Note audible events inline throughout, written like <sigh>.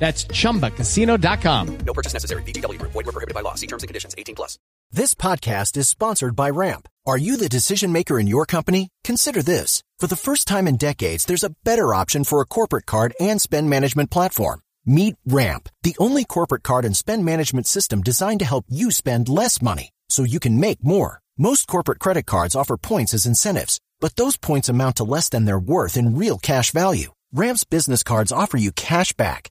That's chumbacasino.com. No purchase necessary. VGW Group. Void were prohibited by law. See terms and conditions. 18 plus. This podcast is sponsored by Ramp. Are you the decision maker in your company? Consider this. For the first time in decades, there's a better option for a corporate card and spend management platform. Meet Ramp, the only corporate card and spend management system designed to help you spend less money so you can make more. Most corporate credit cards offer points as incentives, but those points amount to less than their worth in real cash value. Ramp's business cards offer you cash back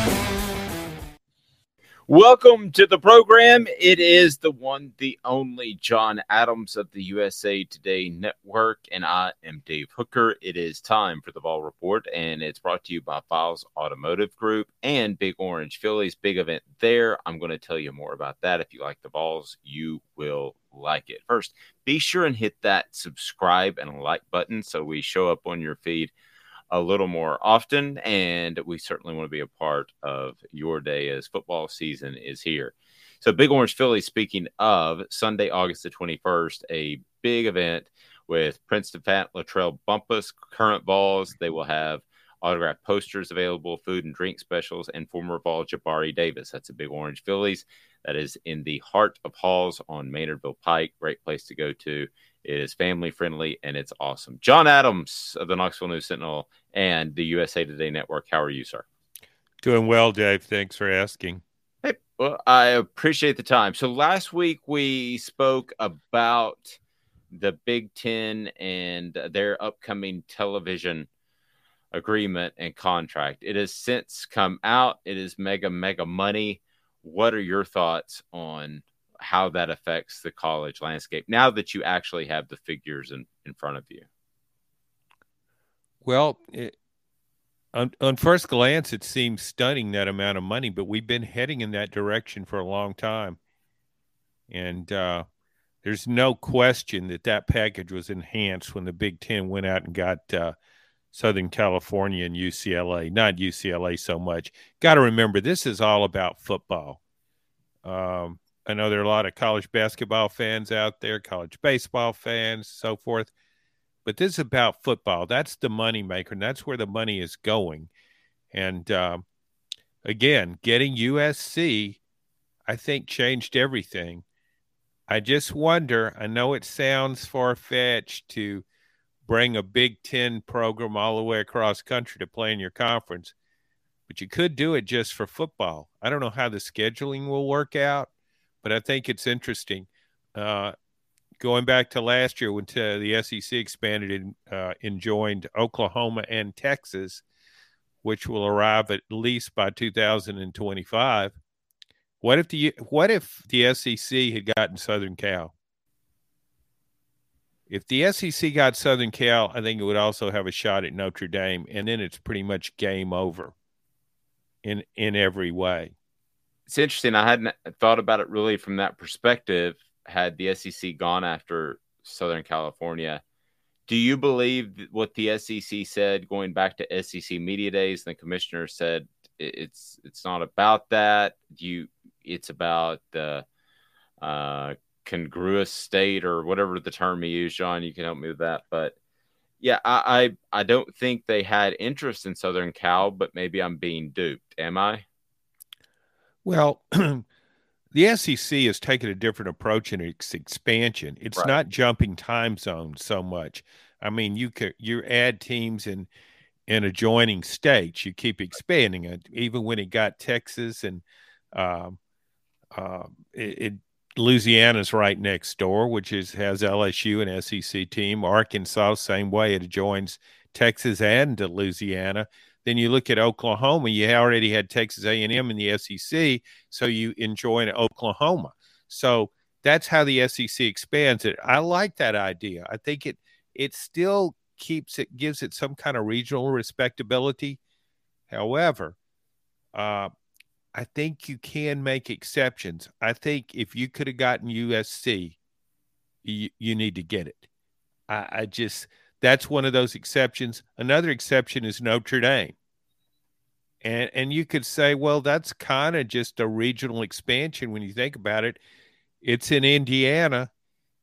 Welcome to the program. It is the one, the only John Adams of the USA Today Network, and I am Dave Hooker. It is time for the Vol Report, and it's brought to you by Viles Automotive Group and Big Orange Phillies. Big event there. I'm going to tell you more about that. If you like the Vols, you will like it. First, be sure and hit that subscribe and like button so we show up on your feed a little more often. And we certainly want to be a part of your day as football season is here. So, Big Orange Philly, speaking of Sunday, August the 21st, a big event with Princeton Fant, LaTrell Bumphus, current Vols. They will have autographed posters available, food and drink specials, and former Vol Jabari Davis. That's a Big Orange Phillies. That is in the heart of Halls on Maynardville Pike. Great place to go to. It is family friendly and it's awesome. John Adams of the Knoxville News Sentinel and the USA Today Network. How are you, sir? Doing well, Dave. Thanks for asking. Hey, well, I appreciate the time. So last week we spoke about the Big Ten and their upcoming television agreement and contract. It has since come out. It is mega, mega money. What are your thoughts on how that affects the college landscape now that you actually have the figures in, in front of you? Well, it, on, on first glance, it seems stunning that amount of money, but we've been heading in that direction for a long time. And uh, there's no question that that package was enhanced when the Big Ten went out and got uh, Southern California and UCLA, not UCLA so much. Got to remember, this is all about football. Um, I know there are a lot of college basketball fans out there, college baseball fans, so forth. But this is about football. That's the money maker, and that's where the money is going. And uh, again, getting USC, I think, changed everything. I just wonder. I know it sounds far fetched to bring a Big Ten program all the way across country to play in your conference, but you could do it just for football. I don't know how the scheduling will work out but I think it's interesting. Uh, going back to last year when uh, the SEC expanded and, uh, and joined Oklahoma and Texas, which will arrive at least by 2025. What if the what if the SEC had gotten Southern Cal? If the SEC got Southern Cal, I think it would also have a shot at Notre Dame, and then it's pretty much game over in in every way it's interesting. I hadn't thought about it really from that perspective. Had the SEC gone after Southern California, do you believe what the SEC said going back to SEC media days? The commissioner said it's it's not about that. You it's about the uh, congruous state or whatever the term you use, John. You can help me with that, but yeah, I, I I don't think they had interest in Southern Cal, but maybe I'm being duped. Am I? Well, <clears throat> the SEC has taken a different approach in its expansion. It's Right. not jumping time zones so much. I mean, you could you add teams in in adjoining states. You keep expanding it, even when it got Texas and um, uh, it, it Louisiana's right next door, which is has LSU and SEC team. Arkansas, same way, it adjoins Texas and Louisiana. Then you look at Oklahoma. You already had Texas A&M in the SEC, so you enjoy Oklahoma. So that's how the SEC expands it. I like that idea. I think it it still keeps it gives it some kind of regional respectability. However, uh, I think you can make exceptions. I think if you could have gotten USC, you, you need to get it. I, I just that's one of those exceptions. Another exception is Notre Dame. And and you could say, well, that's kind of just a regional expansion when you think about it. It's in Indiana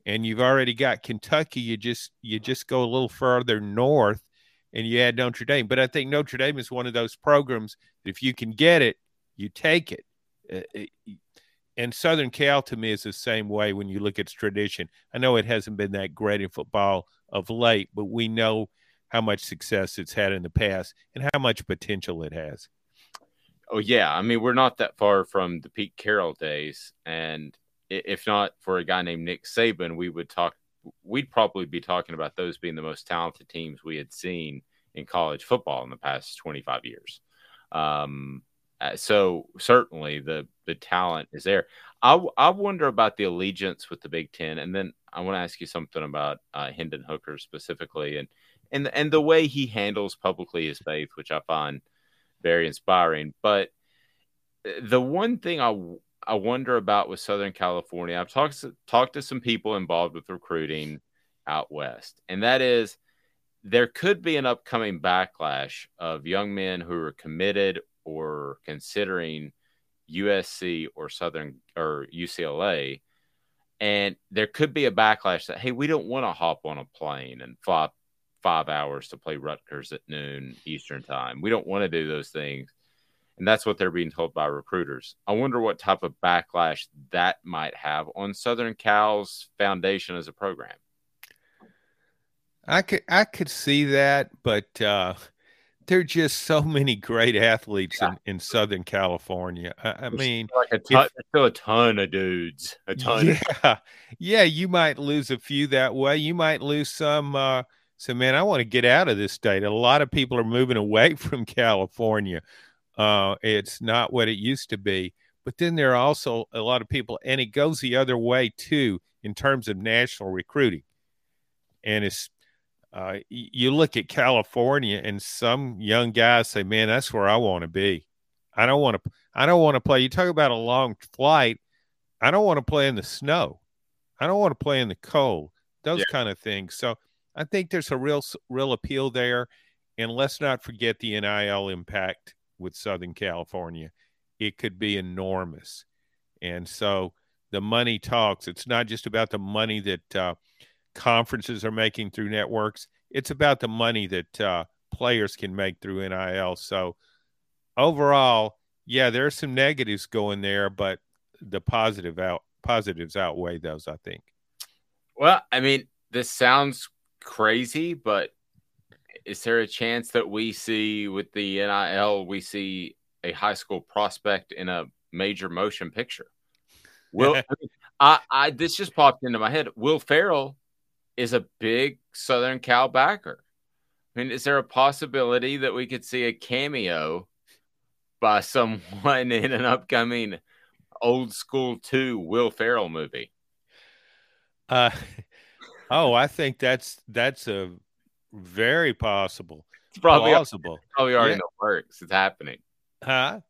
and you've already got Kentucky. You just you just go a little further north and you add Notre Dame. But I think Notre Dame is one of those programs that if you can get it, you take it. Uh, it- and Southern Cal to me is the same way when you look at its tradition. I know it hasn't been that great in football of late, but we know how much success it's had in the past and how much potential it has. Oh yeah, I mean we're not that far from the Pete Carroll days, and if not for a guy named Nick Saban, we would talk. We'd probably be talking about those being the most talented teams we had seen in college football in the past 25 years. Um, uh, so certainly the the talent is there. I, I wonder about the allegiance with the Big Ten, and then I want to ask you something about uh, Hendon Hooker specifically, and and and the way he handles publicly his faith, which I find very inspiring. But the one thing I I wonder about with Southern California, I've talked talked to some people involved with recruiting out west, and that is there could be an upcoming backlash of young men who are committed or considering USC or Southern or UCLA, and there could be a backlash that hey, we don't want to hop on a plane and fly five hours to play Rutgers at noon Eastern time. We don't want to do those things. And that's what they're being told by recruiters. I wonder what type of backlash that might have on Southern Cal's foundation as a program. I could I could see that, but uh, there are just so many great athletes in, in Southern California. I, I mean, like a ton, still a ton of dudes, a ton. yeah, yeah. You might lose a few that way. You might lose some. Uh, so, man, I want to get out of this state. A lot of people are moving away <laughs> from California. Uh, it's not what it used to be. But then there are also a lot of people, and it goes the other way too in terms of national recruiting. And it's uh, you look at California, and some young guys say, "Man, that's where I want to be. I don't want to. I don't want to play." You talk about a long flight. I don't want to play in the snow. I don't want to play in the cold. Those Yeah. kind of things. So I think there's a real real appeal there. And let's not forget the NIL impact with Southern California. It could be enormous. And so the money talks. It's not just about the money that uh, conferences are making through networks. It's about the money that uh, players can make through NIL. So overall, yeah, there are some negatives going there, but the positive out positives outweigh those. I think. Well, I mean, this sounds crazy, but is there a chance that we see with the NIL, we see a high school prospect in a major motion picture? Will I, <laughs> I, I this just popped into my head. Will Ferrell is a big Southern Cal backer. I mean, is there a possibility that we could see a cameo by someone <laughs> in an upcoming old school two Will Ferrell movie? Uh, <laughs> oh, I think that's that's a very possible, It's probably plausible, probably already Yeah. in the works. It's happening. huh?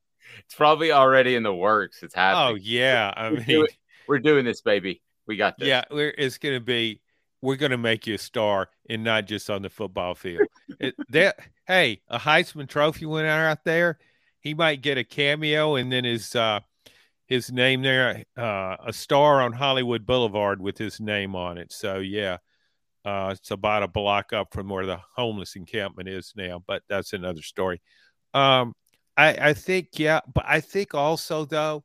It's probably already in the works. It's happening. Oh yeah, I mean, do it. We're doing this, baby. We got this. yeah, we're, it's going to be. We're going to make you a star, and not just on the football field. It, that hey, a Heisman Trophy winner out there, he might get a cameo and then his uh, his name there, uh, a star on Hollywood Boulevard with his name on it. So yeah, uh, it's about a block up from where the homeless encampment is now, but that's another story. Um, I, I think yeah, but I think also though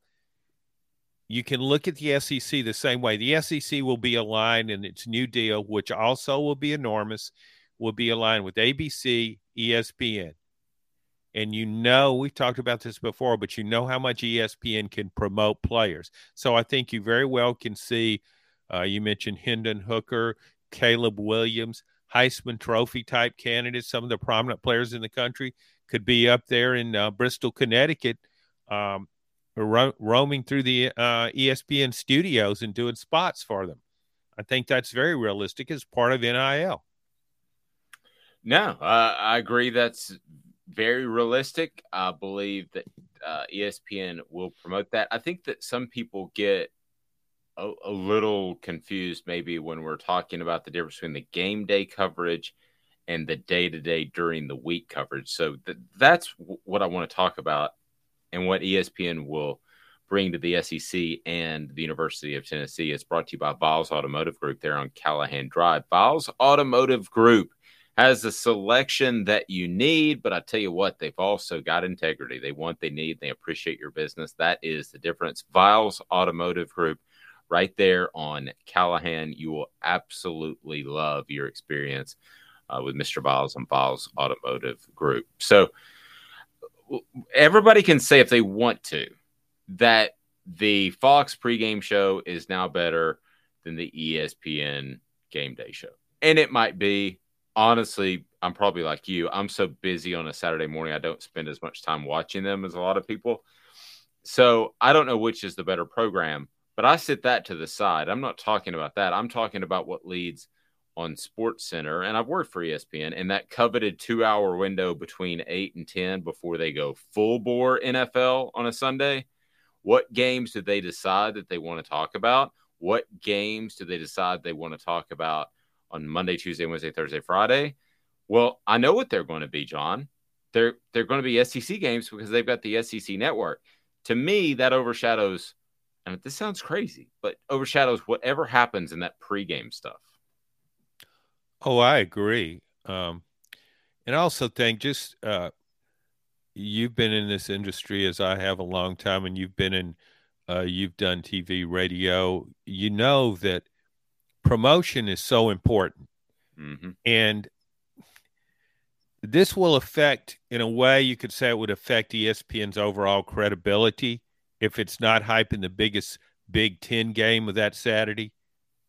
you can look at the SEC the same way. The SEC will be aligned in its new deal, which also will be enormous, will be aligned with ABC, ESPN. And you know, we've talked about this before, but you know how much ESPN can promote players. So I think you very well can see, uh, you mentioned Hendon Hooker, Caleb Williams, Heisman Trophy type candidates, some of the prominent players in the country could be up there in uh, Bristol, Connecticut. Um, ro- roaming through the uh, ESPN studios and doing spots for them. I think that's very realistic as part of NIL. No, uh, I agree. That's very realistic. I believe that uh, ESPN will promote that. I think that some people get a, a, little confused maybe when we're talking about the difference between the game day coverage and the day to day during the week coverage. So th- that's w- what I want to talk about and what ESPN will bring to the SEC and the University of Tennessee. It's brought to you by Viles Automotive Group there on Callahan Drive. Viles Automotive Group has the selection that you need, but I tell you what, they've also got integrity. They want, they need, they appreciate your business. That is the difference. Viles Automotive Group, right there on Callahan. You will absolutely love your experience uh, with Mr. Viles and Viles Automotive Group. So, everybody can say if they want to that the Fox pregame show is now better than the ESPN game day show. And it might be. Honestly, I'm probably like you. I'm so busy on a Saturday morning, I don't spend as much time watching them as a lot of people. So I don't know which is the better program, but I sit that to the side. I'm not talking about that. I'm talking about what leads on Sports Center, and I've worked for ESPN in that coveted two hour window between eight and 10 before they go full bore NFL on a Sunday. What games do they decide that they want to talk about? What games do they decide they want to talk about on Monday, Tuesday, Wednesday, Thursday, Friday? Well, I know what they're going to be, John. They're they're going to be SEC games because they've got the SEC network. To me, that overshadows, and this sounds crazy, but overshadows whatever happens in that pregame stuff. Oh, I agree. Um, and I also think just uh, you've been in this industry as I have a long time, and you've been in, uh, you've done TV, radio. You know that promotion is so important, mm-hmm. and this will affect, in a way, you could say it would affect ESPN's overall credibility if it's not hyping the biggest Big Ten game of that Saturday,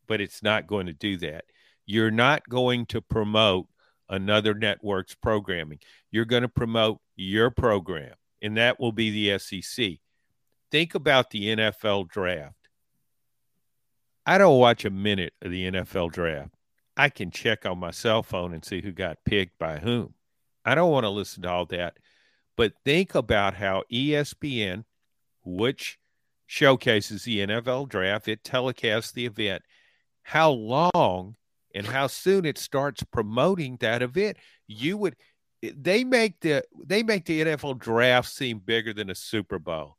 but it's not going to do that you're not going to promote another network's programming. You're going to promote your program, and that will be the SEC. Think about the NFL draft. I don't watch a minute of the NFL draft. I can check on my cell phone and see who got picked by whom. I don't want to listen to all that. But think about how ESPN, which showcases the NFL draft, it telecasts the event, how long and how soon it starts promoting that event. You would they make the they make the NFL draft seem bigger than a Super Bowl.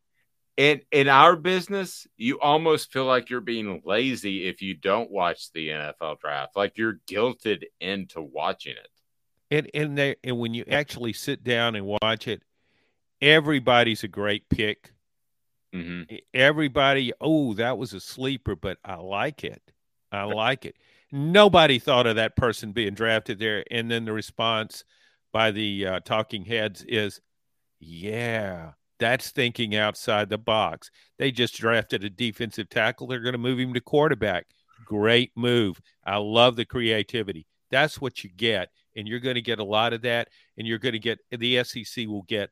In in our business, you almost feel like you're being lazy if you don't watch the NFL draft. Like you're guilted into watching it. And and they and when you actually sit down and watch it, everybody's a great pick. Mm-hmm. Everybody, oh, that was a sleeper, but I like it. I like it nobody thought of that person being drafted there. And then the response by the uh, talking heads is, yeah, that's thinking outside the box. They just drafted a defensive tackle. They're going to move him to quarterback. Great move. I love the creativity. That's what you get. And you're going to get a lot of that. And you're going to get the SEC will get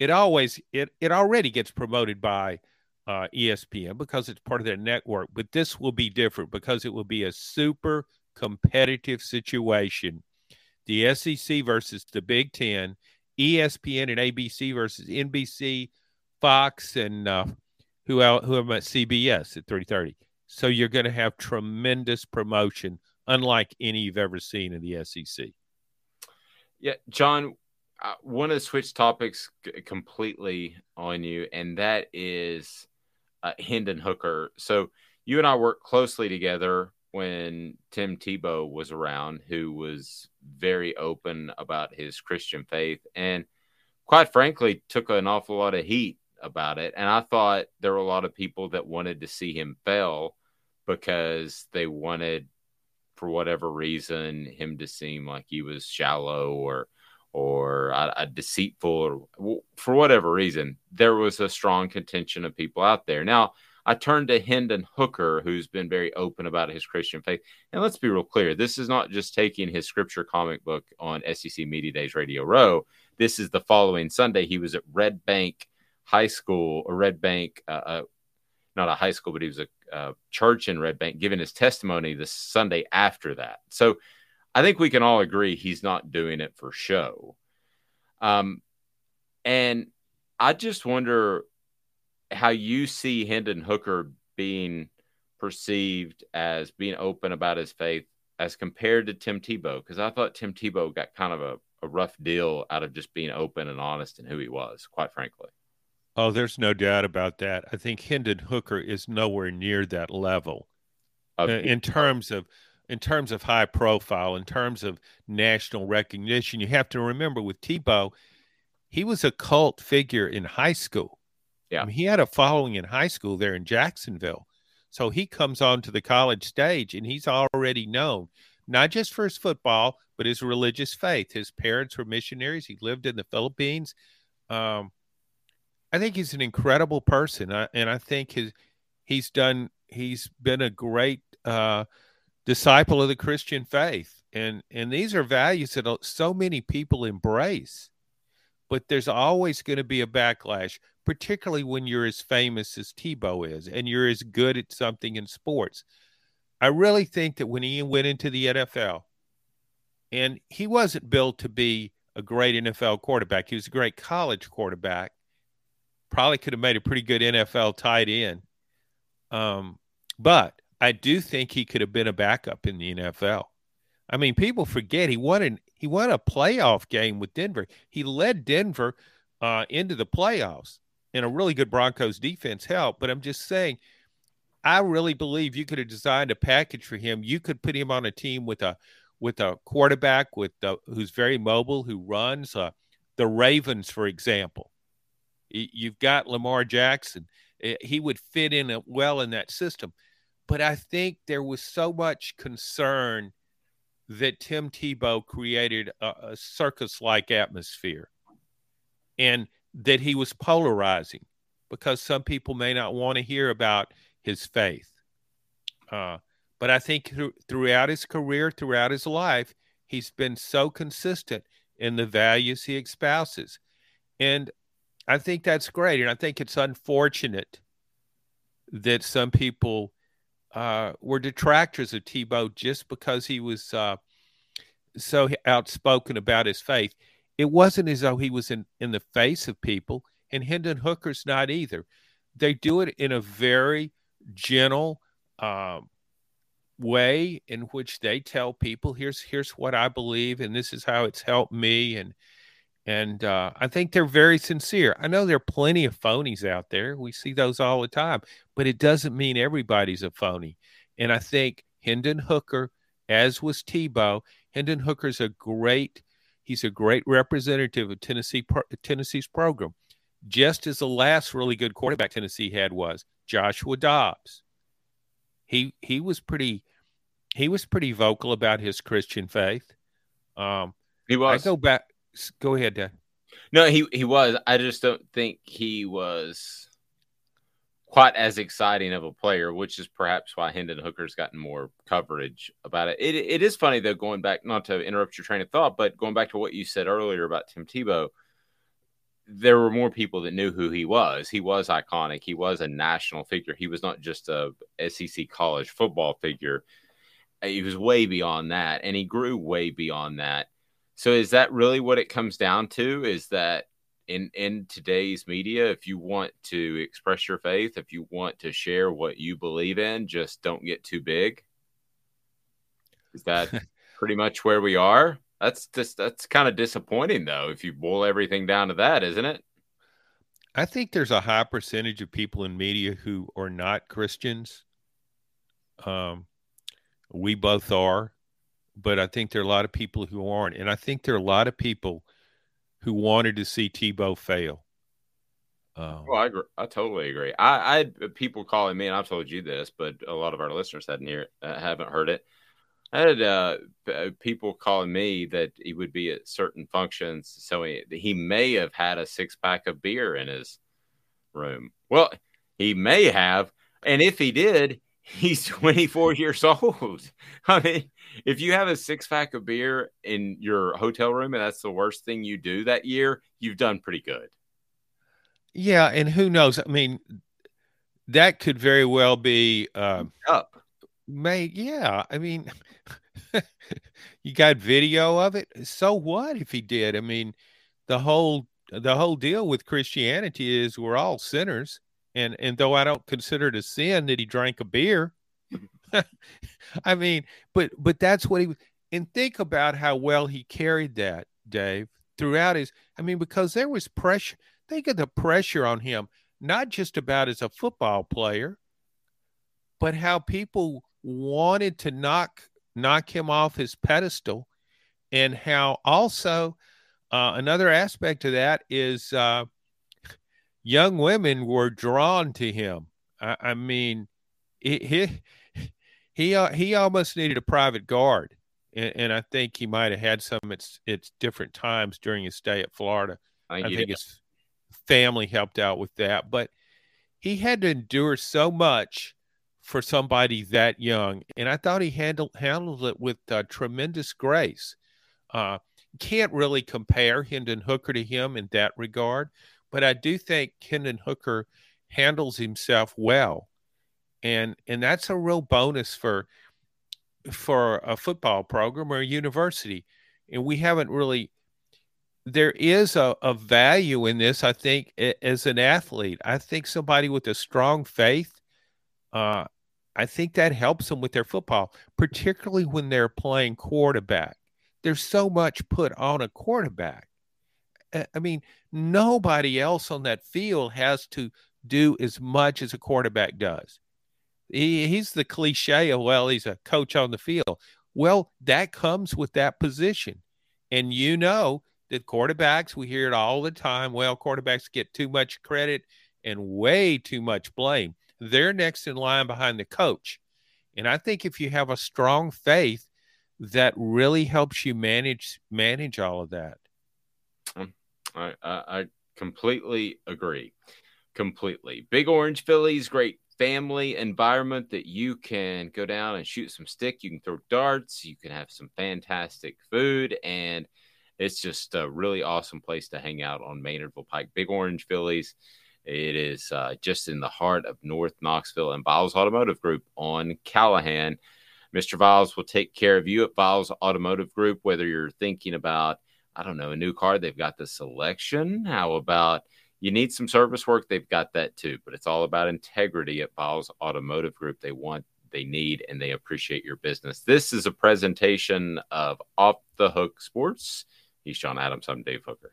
it always, it, it already gets promoted by uh, ESPN because it's part of their network. But this will be different because it will be a super competitive situation. The SEC versus the Big Ten, ESPN and ABC versus NBC, Fox, and uh, who else, who am at CBS at 3:30. So you're going to have tremendous promotion, unlike any you've ever seen in the SEC. Yeah, John, I want to switch topics completely on you, and that is uh, Hendon Hooker. So you and I worked closely together when Tim Tebow was around, who was very open about his Christian faith, and quite frankly, took an awful lot of heat about it. And I thought there were a lot of people that wanted to see him fail because they wanted, for whatever reason, him to seem like he was shallow or or a, a deceitful or for whatever reason. There was a strong contention of people out there. Now I turned to Hendon Hooker, who's been very open about his Christian faith. And let's be real clear this is not just taking his scripture comic book on SEC Media Days Radio Row. This is the following Sunday. He was at Red Bank High School, or Red Bank, uh, uh, not a high school, but he was a uh, church in Red Bank giving his testimony the Sunday after that. So I think we can all agree he's not doing it for show. Um, and I just wonder how you see Hendon Hooker being perceived as being open about his faith as compared to Tim Tebow, because I thought Tim Tebow got kind of a, a rough deal out of just being open and honest in who he was, quite frankly. Oh, there's no doubt about that. I think Hendon Hooker is nowhere near that level uh, in terms of in terms of high profile, in terms of national recognition. You have to remember with Tebow, he was a cult figure in high school. Yeah. I mean, he had a following in high school there in Jacksonville. So he comes on to the college stage and he's already known, not just for his football, but his religious faith. His parents were missionaries. He lived in the Philippines. Um, I think he's an incredible person. and I think his, he's done, he's been a great uh, disciple of the Christian faith. And, and these are values that so many people embrace but there's always going to be a backlash, particularly when you're as famous as Tebow is and you're as good at something in sports. I really think that when he went into the NFL, and he wasn't built to be a great NFL quarterback, he was a great college quarterback. Probably could have made a pretty good NFL tight end. Um, but I do think he could have been a backup in the NFL. I mean, people forget he won an he won a playoff game with Denver. He led Denver uh, into the playoffs, and a really good Broncos defense helped. But I'm just saying, I really believe you could have designed a package for him. You could put him on a team with a with a quarterback with uh, who's very mobile, who runs. Uh, the Ravens, for example, you've got Lamar Jackson. He would fit in well in that system. But I think there was so much concern that Tim Tebow created a, a circus like atmosphere and that he was polarizing because some people may not want to hear about his faith. Uh, but I think th- throughout his career, throughout his life, he's been so consistent in the values he espouses. And I think that's great. And I think it's unfortunate that some people uh, were detractors of Tebow just because he was uh, so outspoken about his faith. It wasn't as though he was in, in the face of people, and Hendon Hooker's not either. They do it in a very gentle um, way in which they tell people, "Here's here's what I believe, and this is how it's helped me." And and uh, I think they're very sincere. I know there are plenty of phonies out there. We see those all the time, but it doesn't mean everybody's a phony. And I think Hendon Hooker, as was Tebow, Hendon Hooker's a great, he's a great representative of Tennessee Tennessee's program. Just as the last really good quarterback Tennessee had was Joshua Dobbs. He he was pretty he was pretty vocal about his Christian faith. Um, he was. I go back. Go ahead, Dave. No, he he was. I just don't think he was quite as exciting of a player, which is perhaps why Hendon Hooker's gotten more coverage about it. It it is funny though, going back not to interrupt your train of thought, but going back to what you said earlier about Tim Tebow, there were more people that knew who he was. He was iconic. He was a national figure. He was not just a SEC college football figure. He was way beyond that, and he grew way beyond that. So is that really what it comes down to? Is that in in today's media if you want to express your faith if you want to share what you believe in just don't get too big is that <laughs> pretty much where we are That's just that's kind of disappointing though if you boil everything down to that, isn't it? I think there's a high percentage of people in media who are not Christians. Um, we both are, but I think there are a lot of people who aren't, and I think there are a lot of people who wanted to see Tebow fail. Um, well, I agree. I totally agree. I, I had people calling me, and I've told you this, but a lot of our listeners hadn't hear uh, haven't heard it. I had uh, uh, people calling me that he would be at certain functions, so he, he may have had a six pack of beer in his room. Well, he may have, and if he did, he's 24 years old. I mean, if you have a six pack of beer in your hotel room and that's the worst thing you do that year, you've done pretty good. Yeah, and who knows? I mean, that could very well be um, up. May yeah, I mean, <laughs> you got video of it. So what if he did? I mean, the whole the whole deal with Christianity is we're all sinners, and and though I don't consider it a sin that he drank a beer, <laughs> I mean, but but that's what he and think about how well he carried that, Dave, throughout his. I mean, because there was pressure. Think of the pressure on him, not just about as a football player, but how people wanted to knock knock him off his pedestal, and how also uh, another aspect of that is uh, young women were drawn to him. I, I mean, he he uh, he almost needed a private guard, and, and I think he might have had some at its different times during his stay at Florida. I, I think his family helped out with that, but he had to endure so much for somebody that young, and I thought he handled handled it with uh, tremendous grace. Uh, can't really compare Hendon Hooker to him in that regard, but I do think Hendon Hooker handles himself well, and and that's a real bonus for for a football program or a university. And we haven't really. There is a, a value in this, I think, as an athlete. I think somebody with a strong faith uh, I think that helps them with their football, particularly when they're playing quarterback. There's so much put on a quarterback. I mean, nobody else on that field has to do as much as a quarterback does. He, he's the cliche of, well, he's a coach on the field. Well, that comes with that position. And you know that quarterbacks, we hear it all the time. Well, quarterbacks get too much credit and way too much blame they're next in line behind the coach. And I think if you have a strong faith, that really helps you manage manage all of that. I, I, I completely agree. Completely. Big Orange Phillies, great family environment that you can go down and shoot some stick. You can throw darts. You can have some fantastic food. And it's just a really awesome place to hang out on Maynardville Pike. Big Orange Phillies. It is uh, just in the heart of North Knoxville and Viles Automotive Group on Callahan. Mr. Viles will take care of you at Viles Automotive Group, whether you're thinking about, I don't know, a new car, they've got the selection. How about you need some service work? They've got that too. But it's all about integrity at Viles Automotive Group. They want, they need, and they appreciate your business. This is a presentation of Off the Hook Sports. He's John Adams. I'm Dave Hooker.